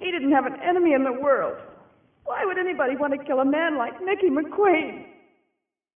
He didn't have an enemy in the world. Why would anybody want to kill a man like Mickey McQueen?